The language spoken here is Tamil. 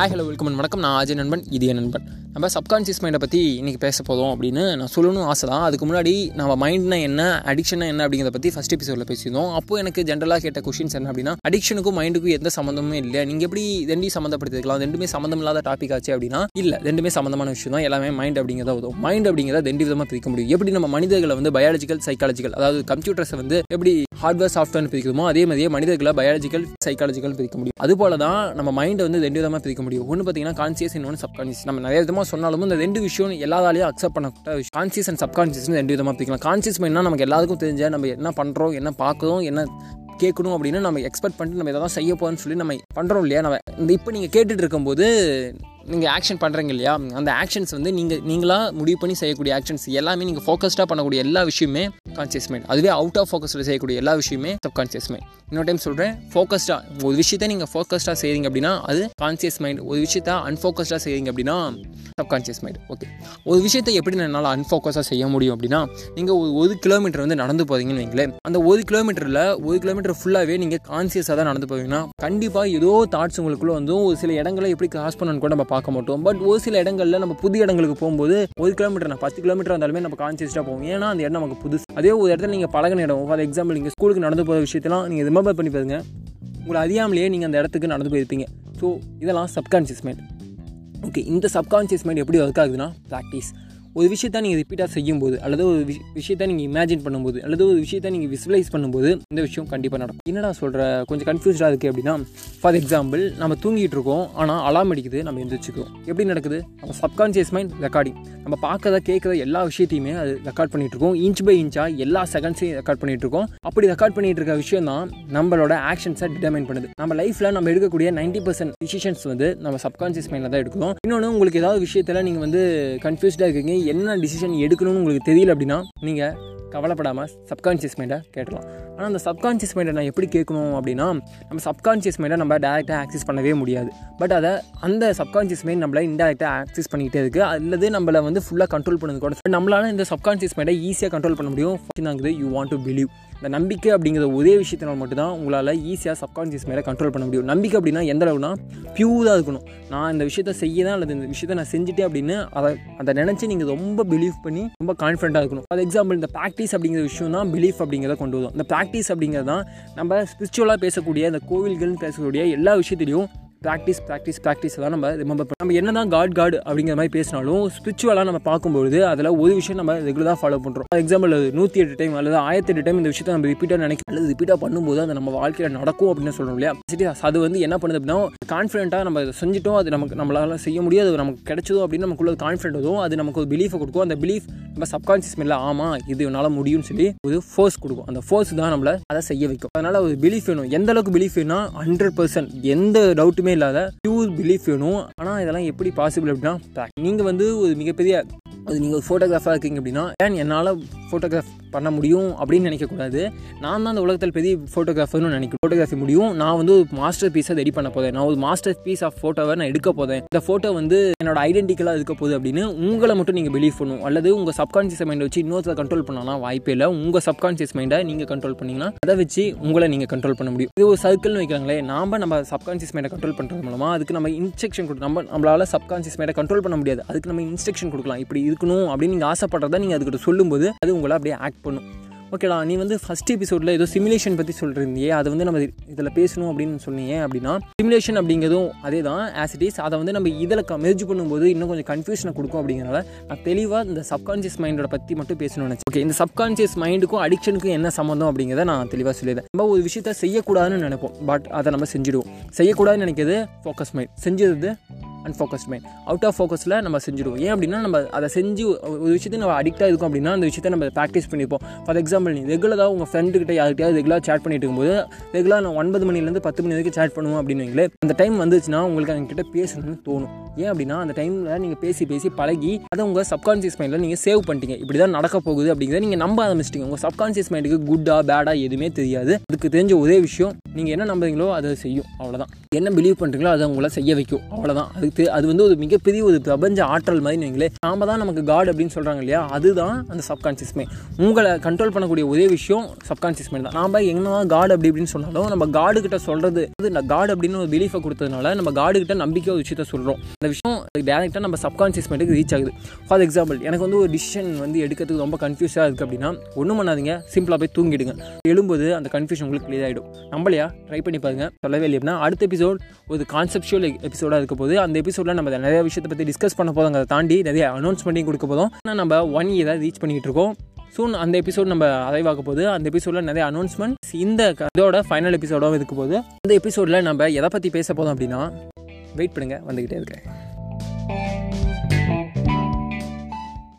ஹாய் ஹலோ வெல்கம் வணக்கம். நான் அஜய் நண்பன் இது என் நண்பன். நம்ம சப்கான்ஷியஸ் மைண்டை பற்றி இன்றைக்கி பேச போதும் அப்படின்னு நான் சொல்லணும் ஆசை தான். அதுக்கு முன்னாடி நம்ம மைண்ட்னா என்ன அடிக்ஷனா என்ன அப்படிங்கிறத பற்றி ஃபஸ்ட் எபிசோடில் பேசியிருந்தோம். அப்போ எனக்கு ஜென்ரலாக கேட்ட கொஷின்ஸ் என்ன அப்படின்னா அடிக்ஷனுக்கும் மைண்டுக்கும் எந்த சம்மந்தமும் இல்லை. நீங்கள் எப்படி ரெண்டையும் சம்மந்தப்படுத்திக்கலாம் ரெண்டுமே சம்மந்தம் இல்லாத டாபிக் ஆச்சு அப்படின்னா இல்லை ரெண்டுமே சம்மந்தமான விஷயம் தான். எல்லாமே மைண்ட் அப்படிங்கிறத உதவும் மைண்ட் அப்படிங்கிறத ரெண்டு விதமாக பிரிக்க முடியும். எப்படி நம்ம மனிதர்களை வந்து பயாலஜிக்கல் சைக்காலஜிக்கல் அதாவது கம்ப்யூட்டர்ஸை வந்து எப்படி ஹார்ட்வேர் சாஃப்ட்வேர்னு பிரிக்கிறோமோ அதே மாதிரியே மனிதர்களை பயாலஜிக்கல் சைக்காலஜிக்கல் பிரிக்க முடியும். அது போல தான் நம்ம மைண்டை வந்து ரெண்டு விதமாக பிரிக்க முடியும். ஒன்று பார்த்தீங்கன்னா கான்சியஸ் இன்னொன்று சப்கான்சியஸ் நம்ம நிறைய விதமாக சொன்னாலும் இந்த ரெண்டு விஷயம் எல்லாத்தாலையும் அக்செப்ட் பண்ணக்கூட விஷயம். கான்சியஸ் அண்ட் சப்கான்சியஸ் ரெண்டு விதமாக பிரிக்கலாம். கான்சியஸ் மைண்ட்னா நமக்கு எல்லாருக்கும் தெரிஞ்ச நம்ம என்ன பண்ணுறோம் என்ன பார்க்குறோம் என்ன கேட்கணும் அப்படின்னு நம்ம எக்ஸ்பெக்ட் பண்ணிட்டு நம்ம எதாவது செய்ய போகிறோம்னு சொல்லி நம்ம பண்ணுறோம் இல்லையா? நம்ம இந்த இப்போ நீங்கள் கேட்டுட்டு இருக்கும்போது நீங்கள் ஆக்ஷன் பண்ணுறீங்க இல்லையா? அந்த ஆக்ஷன்ஸ் வந்து நீங்கள் நீங்களாக முடிவு பண்ணி செய்யக்கூடிய ஆக்ஷன்ஸ் எல்லாமே நீங்கள் ஃபோக்கஸ்டாக பண்ணக்கூடிய எல்லா விஷயமே கான்சியஸ் மைண்ட் அதுவே அவுட் ஆஃப் ஃபோக்கஸில் செய்யக்கூடிய எல்லா விஷயமே சப்கான்சியஸ் மைண்ட் இன்னொரு டைம் சொல்கிறேன் ஃபோக்கஸ்டாக ஒரு விஷயத்தை நீங்கள் ஃபோக்கஸ்டாக செய்கிறீங்க அப்படின்னா அது கான்சியஸ் மைண்ட் ஒரு விஷயத்த அன்ஃபோக்கஸ்டாக செய்கிறீங்க அப்படின்னா சப்கான்சியஸ் மைண்ட் ஓகே ஒரு விஷயத்தை எப்படி என்னால் அன்ஃபோக்கஸாக செய்ய முடியும் அப்படின்னா நீங்கள் ஒரு ஒரு கிலோமீட்டர் வந்து நடந்து போகிறீங்கன்னு வைங்களேன். அந்த ஒரு கிலோமீட்டரில் ஒரு கிலோமீட்டர் ஃபுல்லாகவே நீங்கள் கான்சியஸாக தான் நடந்து போவீங்கன்னா கண்டிப்பாக ஏதோ தாட்ஸ் உங்களுக்குள்ளே வந்து ஒரு சில இடங்களை எப்படி கிராஸ் பண்ணணும்னு கூட நம்ம பார்க்க மாட்டோம். பட் ஒரு சில இடங்களில் நம்ம புது இடங்களுக்கு போகும்போது ஒரு கிலோமீட்டர் நான் பத்து கிலோமீட்டர் வந்தாலுமே நம்ம கான்சியஸ்டாக போவோம். ஏன்னா அந்த இடம் நமக்கு புதுசு. அதே ஒரு இடத்துல நீங்கள் பழகின இடம் ஃபார் எக்ஸாம்பிள் நீங்கள் ஸ்கூலுக்கு நடந்து போகிற விஷயத்தெல்லாம் நீங்கள் ரிமெம்பர் பண்ணி பாருங்க. உங்களை அறியாமலேயே நீங்கள் அந்த இடத்துக்கு நடந்து போயிருப்பீங்க. ஸோ இதெல்லாம் சப்கான்ஷியஸ் மைண்ட் ஓகே இந்த சப்கான்ஷியஸ் மைண்ட் எப்படி ஒர்க் ஆகுதுன்னா ப்ராக்டிஸ் ஒரு விஷயத்த நீங்கள் ரிப்பீட்டாக செய்யும்போது அல்லது ஒரு விஷ விஷயத்த நீங்கள் இமேஜின் பண்ணும்போது அல்லது ஒரு விஷயத்த நீங்கள் விசுவலைஸ் பண்ணும்போது இந்த விஷயம் கண்டிப்பாக நடக்கும். என்னடா சொல்கிற கொஞ்சம் கன்ஃபியூஸ்டாக இருக்குது அப்படின்னா ஃபார் எக்ஸாம்பிள் நம்ம தூங்கிட்டு இருக்கோம் ஆனால் அலாம் அடிக்குது நம்ம எந்திரிச்சிக்கிறோம். எப்படி நடக்குது? நம்ம சப்கான்ஷியஸ் மைண்ட் ரெக்கார்டிங் நம்ம பார்க்கறத கேட்குற எல்லா விஷயத்தையுமே அது ரெக்கார்ட் பண்ணிகிட்டு இருக்கோம். இன்ச் பை இன்ச்சாக எல்லா செகண்ட்ஸையும் ரெக்கார்ட் பண்ணிட்டு இருக்கோம். அப்படி ரெக்கார்ட் பண்ணிகிட்டு இருக்க விஷயம் தான் நம்மளோட ஆக்ஷன்ஸை டிட்டர்மைன் பண்ணுது. நம்ம லைஃப்பில் நம்ம எடுக்கக்கூடிய நைன்டி பர்சன்ட் டிசிஷன்ஸ் வந்து நம்ம சப்கான்ஷியஸ் மைண்டில் தான் எடுக்கணும் இன்னொன்று உங்களுக்கு ஏதாவது விஷயத்தில் நீங்கள் வந்து கன்ஃபியூஸ்டாக இருக்கீங்க என்ன டிசிஷன் எடுக்கணும்னு உங்களுக்கு தெரியல அப்படின்னா நீங்கள் கவலைப்படாமல் சப்கான்ஷியஸ் மைண்டை கேட்டலாம் ஆனால் அந்த சப்கான்ஷியஸ் மைண்டை நான் எப்படி கேட்கணும் அப்படின்னா நம்ம சப்கான்ஷியஸ் மைண்டை நம்ம டேரெக்டாக ஆக்சஸ் பண்ணவே முடியாது. பட் அதை அந்த சப்கான்ஷியஸ் மைண்ட் நம்மளை இன்டெரக்டாக ஆக்சஸ் பண்ணிக்கிட்டே இருக்குது அல்லது நம்மளை வந்து ஃபுல்லாக கண்ட்ரோல் பண்ணது கூட. நம்மளால இந்த சப்கான்ஷியஸ் மைண்டை ஈஸியாக கண்ட்ரோல் பண்ண முடியும். தாங்குது யூ வாண்ட் டு பிலீவ் இந்த நம்பிக்கை அப்படிங்கிற ஒரே விஷயத்தினால் மட்டும்தான் உங்களால் ஈஸியாக சப்கான்ஷியஸ் மேலே கண்ட்ரோல் பண்ண முடியும். நம்பிக்கை அப்படின்னா எந்த அளவுனா பியூராக இருக்கணும். நான் இந்த விஷயத்த செய்ய தான் அல்லது இந்த விஷயத்த நான் செஞ்சுட்டேன் அப்படின்னு அதை அதை நினச்சி நீங்கள் ரொம்ப பிலீவ் பண்ணி ரொம்ப கான்ஃபிடண்ட்டாக இருக்கணும். ஃபார் எக்ஸாம்பிள் இந்த ப்ராக்டிஸ் அப்படிங்கிற விஷயம் தான் பிலீஃப் அப்படிங்கிறத கொண்டு வரும். இந்த ப்ராக்டிஸ் அப்படிங்கிறது தான் நம்ம ஸ்பிரிச்சுவலாக பேசக்கூடிய இந்த கோவில்கள்னு பேசக்கூடிய எல்லா விஷயத்துலையும் ப்ராக்டிஸ் ப்ராக்டிஸ் ப்ராக்டிஸ் தான் நம்ம ரிமெம்பர் பண்ண நம்ம என்ன தான் காட் காட் அப்படிங்கிற மாதிரி பேசினாலும் ஸ்பிரிச்சுவலாக நம்ம பார்க்கும்பொழுது அதில் ஒரு விஷயம் நம்ம ரெகுலராக ஃபாலோ பண்ணுறோம் எக்ஸாம்பிள் எக்ஸாம்பிள் நூற்றி எட்டு டைம் அல்லது ஆயிரத்தி எட்டு டைம் இந்த விஷயத்தை நம்ம ரிப்பீட்டாக நினைக்கிற அல்லது ரிப்பீட்டாக பண்ணும்போது அது நம்ம வாழ்க்கையில் நடக்கும் அப்படின்னு சொல்கிறோம் இல்லையா? சரி அது வந்து என்ன பண்ணுது அப்படின்னா கான்ஃபிடென்ட்டாக நம்ம அதை செஞ்சிட்டோம் அது நமக்கு நம்மளால் செய்ய முடியாது அது நமக்கு கிடைச்சதோ அப்படின்னு நமக்குள்ள கான்ஃபிடென்ட் வரும் அது நமக்கு ஒரு பிலீஃபை கொடுக்கும். அந்த பிலீஃப் நம்ம சப்கான்சியஸ் மைண்டில் ஆமாம் இது என்னால் முடியும்னு சொல்லி ஒரு ஃபோர்ஸ் கொடுக்கும். அந்த ஃபோர்ஸ் தான் நம்மளை அதை செய்ய வைக்கும். அதனால் ஒரு பிலீஃப் வேணும். எந்த அளவுக்கு பிலீஃப் வேணும்னா ஹண்ட்ரட் பர்சன்ட் எந்த டவுட்டுமே இல்லாத பியூர் பிலீஃப் வேணும். ஆனால் இதெல்லாம் எப்படி பாசிபிள் அப்படின்னா நீங்கள் வந்து ஒரு மிகப்பெரிய அது நீங்கள் ஒரு ஃபோட்டோகிராஃபாக இருக்கீங்க அப்படின்னா ஏன் என்னால் ஃபோட்டோகிராஃப் பண்ண முடியும் அப்படின்னு நினைக்கக்கூடாது. நான் தான் அந்த உலகத்தில் பெரிய ஃபோட்டோகிராஃபர்னு நினைக்கிறேன். ஃபோட்டோகிராஃபி முடியும். நான் வந்து ஒரு மாஸ்டர் பீஸை ரெடி பண்ண போதேன் நான் ஒரு மாஸ்டர் பீஸ் ஆஃப் ஃபோட்டோவை நான் எடுக்க போதேன் இந்த ஃபோட்டோ வந்து என்னோட ஐடென்டிக்கலாக இருக்க போகுது அப்படின்னு உங்களை மட்டும் நீங்கள் பிலீவ் பண்ணணும். அல்லது உங்கள் சப்கான்ஷியஸ் மைண்டை வச்சு இன்னொருத்தர் கண்ட்ரோல் பண்ணலாம் வாய்ப்பே இல்லை. உங்கள் சப்கான்ஷியஸ் மைண்டை நீங்கள் கண்ட்ரோல் பண்ணிங்கன்னா அதை வச்சு உங்களை நீங்கள் கண்ட்ரோல் பண்ண முடியும். இது ஒரு சர்க்கிள்னு வைக்கிறாங்களே நாம் நம்ம சப்கான்ஷியஸ் மைண்டை கண்ட்ரோல் பண்ணுறது மூலமாக அதுக்கு நம்ம இன்ஸ்ட்ரக்ஷன் கொடுக்கும் நம்ம நம்மளால் சப்கான்ஷியஸ் மைண்டை கண்ட்ரோல் பண்ண முடியாது. அதுக்கு நம்ம இன்ஸ்ட்ரக்ஷன் கொடுக்கலாம். இப்படி இருக்கணும் அப்படின்னு நீங்கள் ஆசைப்படுறத நீங்கள் அதுக்கிட்ட சொல்லும்போது அது உங்களை அப்படியே ஆக்ட் பண்ணும். ஓகேடா நீ வந்து ஃபஸ்ட் எபிசோடில் ஏதோ சிமுலேஷன் பற்றி சொல்லிருந்தியே அது வந்து நம்ம இதில் பேசணும் அப்படின்னு சொன்னீங்க அப்படின்னா சிமுலேஷன் அப்படிங்கிறதும் அதே தான் ஆஸ் இட் இஸ் அதை வந்து நம்ம இதில் மெர்ஜ் பண்ணும்போது இன்னும் கொஞ்சம் கன்ஃபியூஷனை கொடுக்கும் அப்படிங்கிறனால நான் தெளிவாக இந்த சப்கான்ஷியஸ் மைண்டோட பற்றி மட்டும் பேசணும்னு நினச்சி ஓகே இந்த சப்கான்ஷியஸ் மைண்டுக்கும் அடிக்ஷனுக்கும் என்ன சம்மந்தம் அப்படிங்கிறத நான் தெளிவாக சொல்லிடுறேன். நம்ம ஒரு விஷயத்த செய்யக்கூடாதுன்னு நினைப்போம் பட் அதை நம்ம செஞ்சுடுவோம். செய்யக்கூடாதுன்னு நினைக்கிறது ஃபோக்கஸ் மைண்ட் செஞ்சது அன்ஃபோக்கஸ்ட் மைண்ட் அவுட் ஆஃப் ஃபோக்கஸில் நம்ம செஞ்சுடுவோம். ஏன் அப்படின்னா நம்ம அதை செஞ்சு ஒரு விஷயத்தை நம்ம அடிக்டாக இருக்கும் அப்படின்னா அந்த விஷயத்தை நம்ம ப்ராக்டிஸ் பண்ணிப்போம். ஃபார் எக்ஸாம்பிள் நீ ரெகுலராக உங்கள் ஃப்ரெண்டுக்கிட்ட யார்கிட்டயாவது ரெகுலராக சேட் பண்ணிட்டு இருக்கும்போது ரெகுலராக நான் ஒன்பது மணிலேருந்து பத்து மணி வரைக்கும் சேட் பண்ணுவோம் அப்படின்னு அந்த டைம் வந்துச்சுன்னா உங்களுக்கு என்கிட்ட பேசணும்னு தோணும். ஏன் அப்படின்னா அந்த டைமில் நீங்கள் பேசி பேசி பழகி அதை உங்கள் சப்கான்சியஸ் மைண்டில் நீங்கள் சேவ் பண்ணிட்டீங்க. இப்படி தான் நடக்க போகுது அப்படிங்கிறத நீங்கள் நம்ப ஆரம்பிச்சிட்டிங்க. உங்கள் சப்கான்சியஸ் மைண்டுக்கு குட்டா பேடா எதுவுமே தெரியாது. அதுக்கு தெரிஞ்ச ஒரே விஷயம் நீங்கள் என்ன நம்புறீங்களோ அதை செய்யும். அவ்வளோதான் என்ன பிலீவ் பண்ணுறீங்களோ அதை உங்களை செய்ய வைக்கும். அவ்வளோதான் அதுக்கு அது வந்து ஒரு மிகப்பெரிய ஒரு பிரபஞ்ச ஆற்றல் மாதிரி நீங்களே நாம தான் நமக்கு காட் அப்படின்னு சொல்கிறாங்க இல்லையா? அதுதான் அந்த சப்கான்சியஸ் மைண்ட் உங்களை கண்ட்ரோல் பண்ணக்கூடிய ஒரே விஷயம் சப்கான்சியஸ் மைண்ட் தான். நாம் என்ன காட் அப்படி இப்படின்னு சொன்னாலும் நம்ம காடு கிட்ட சொல்கிறது காட் அப்படின்னு ஒரு பிலீஃபை கொடுத்ததுனால நம்ம காடு கிட்ட நம்பிக்கை ஒரு விஷயத்த சொல்கிறோம் அந்த விஷயம் டேரெக்டாக நம்ம சப்கான்ஷியஸ் மைண்டுக்கு ரீச் ஆகுது. ஃபார் எக்ஸாம்பிள் எனக்கு வந்து ஒரு டிசிஷன் வந்து எடுக்கிறதுக்கு ரொம்ப கன்ஃபியூஸாக இருக்குது அப்படின்னா ஒன்றும் பண்ணாதீங்க. சிம்பிளாக போய் தூங்கிடுங்க. எழும்போது அந்த கன்ஃபியூஷன் உங்களுக்கு கிளியர் ஆகிடும் நம்மளையா? ட்ரை பண்ணி பாருங்க. சொல்லவே இல்லை அப்படின்னா அடுத்த எபிசோட் ஒரு கான்செப்ஷுவல் எபிசோடாக இருக்க போது அந்த எபிசோடில் நம்ம நிறைய விஷயத்தை பற்றி டிஸ்கஸ் பண்ண போதும் அதை தாண்டி நிறைய அனௌன்ஸ்மெண்ட்டையும் கொடுக்க போதும் ஆனால் நம்ம ஒன் இயர் ரீச் பண்ணிக்கிட்டு இருக்கோம். சூன் அந்த எபிசோட் நம்ம அரைவாக்க போது அந்த எபிசோடில் நிறைய அனௌன்ஸ்மெண்ட்ஸ் இந்த க- இதோட ஃபைனல் எபிசோடாகவும் இருக்க போது அந்த எபிசோடில் நம்ம எதை பற்றி பேச போதும் அப்படின்னா வெயிட் பண்ணுங்கள் வந்துக்கிட்டே இருக்கேன்.